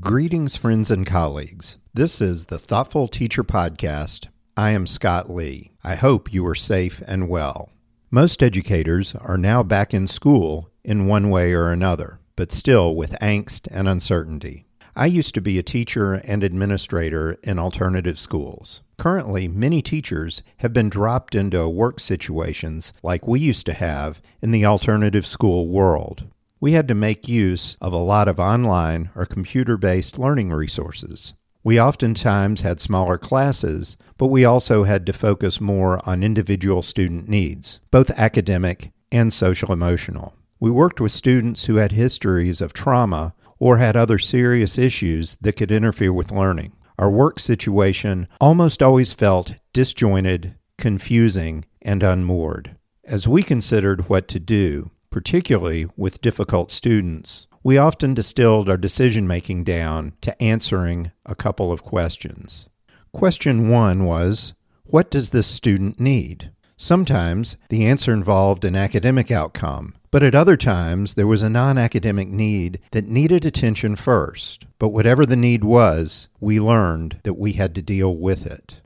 Greetings, friends and colleagues. This is the Thoughtful Teacher Podcast. I am Scott Lee. I hope you are safe and well. Most educators are now back in school in one way or another, but still with angst and uncertainty. I used to be a teacher and administrator in alternative schools. Currently, many teachers have been dropped into work situations like we used to have in the alternative school world we had to make use of a lot of online or computer based learning resources. We oftentimes had smaller classes, but we also had to focus more on individual student needs, both academic and social emotional. We worked with students who had histories of trauma or had other serious issues that could interfere with learning. Our work situation almost always felt disjointed, confusing, and unmoored. As we considered what to do, particularly with difficult students, we often distilled our decision making down to answering a couple of questions. Question one was What does this student need? Sometimes the answer involved an academic outcome, but at other times there was a non academic need that needed attention first. But whatever the need was, we learned that we had to deal with it.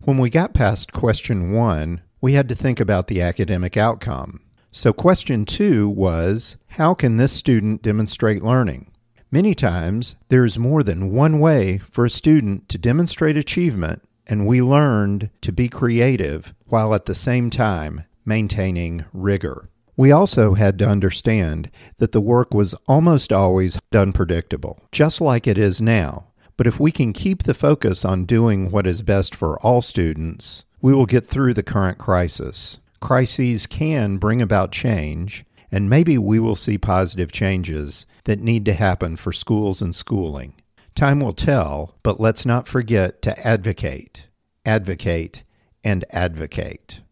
When we got past question one, we had to think about the academic outcome. So, question two was How can this student demonstrate learning? Many times, there is more than one way for a student to demonstrate achievement, and we learned to be creative while at the same time maintaining rigor. We also had to understand that the work was almost always unpredictable, just like it is now. But if we can keep the focus on doing what is best for all students, we will get through the current crisis. Crises can bring about change, and maybe we will see positive changes that need to happen for schools and schooling. Time will tell, but let's not forget to advocate, advocate, and advocate.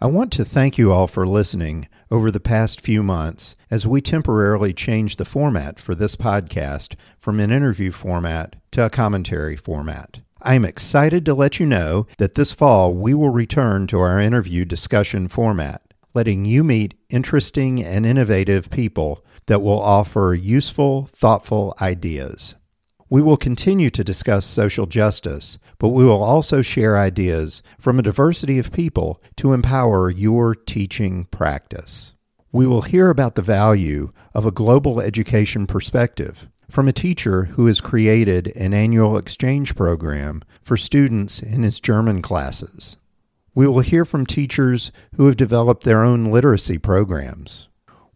I want to thank you all for listening over the past few months as we temporarily changed the format for this podcast from an interview format to a commentary format. I am excited to let you know that this fall we will return to our interview discussion format, letting you meet interesting and innovative people that will offer useful, thoughtful ideas. We will continue to discuss social justice, but we will also share ideas from a diversity of people to empower your teaching practice. We will hear about the value of a global education perspective from a teacher who has created an annual exchange program for students in his German classes. We will hear from teachers who have developed their own literacy programs.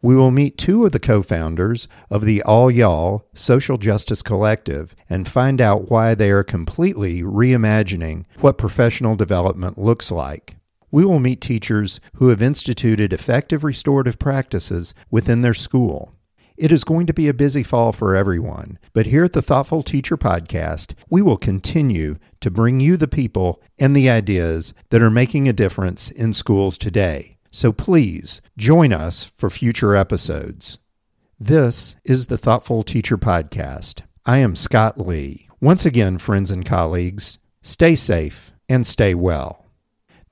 We will meet two of the co founders of the All Y'all Social Justice Collective and find out why they are completely reimagining what professional development looks like. We will meet teachers who have instituted effective restorative practices within their school. It is going to be a busy fall for everyone, but here at the Thoughtful Teacher Podcast, we will continue to bring you the people and the ideas that are making a difference in schools today. So please join us for future episodes. This is the Thoughtful Teacher Podcast. I am Scott Lee. Once again, friends and colleagues, stay safe and stay well.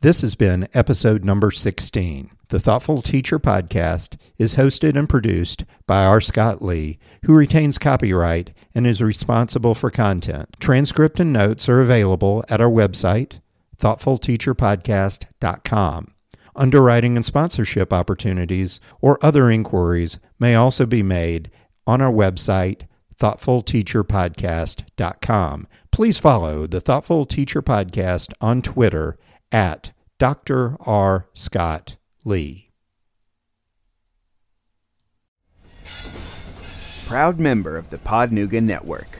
This has been episode number 16. The Thoughtful Teacher podcast is hosted and produced by R. Scott Lee, who retains copyright and is responsible for content. Transcript and notes are available at our website, thoughtfulteacherpodcast.com. Underwriting and sponsorship opportunities or other inquiries may also be made on our website, thoughtfulteacherpodcast.com. Please follow the Thoughtful Teacher Podcast on Twitter at Dr. R. Scott Lee. Proud member of the Podnooga Network.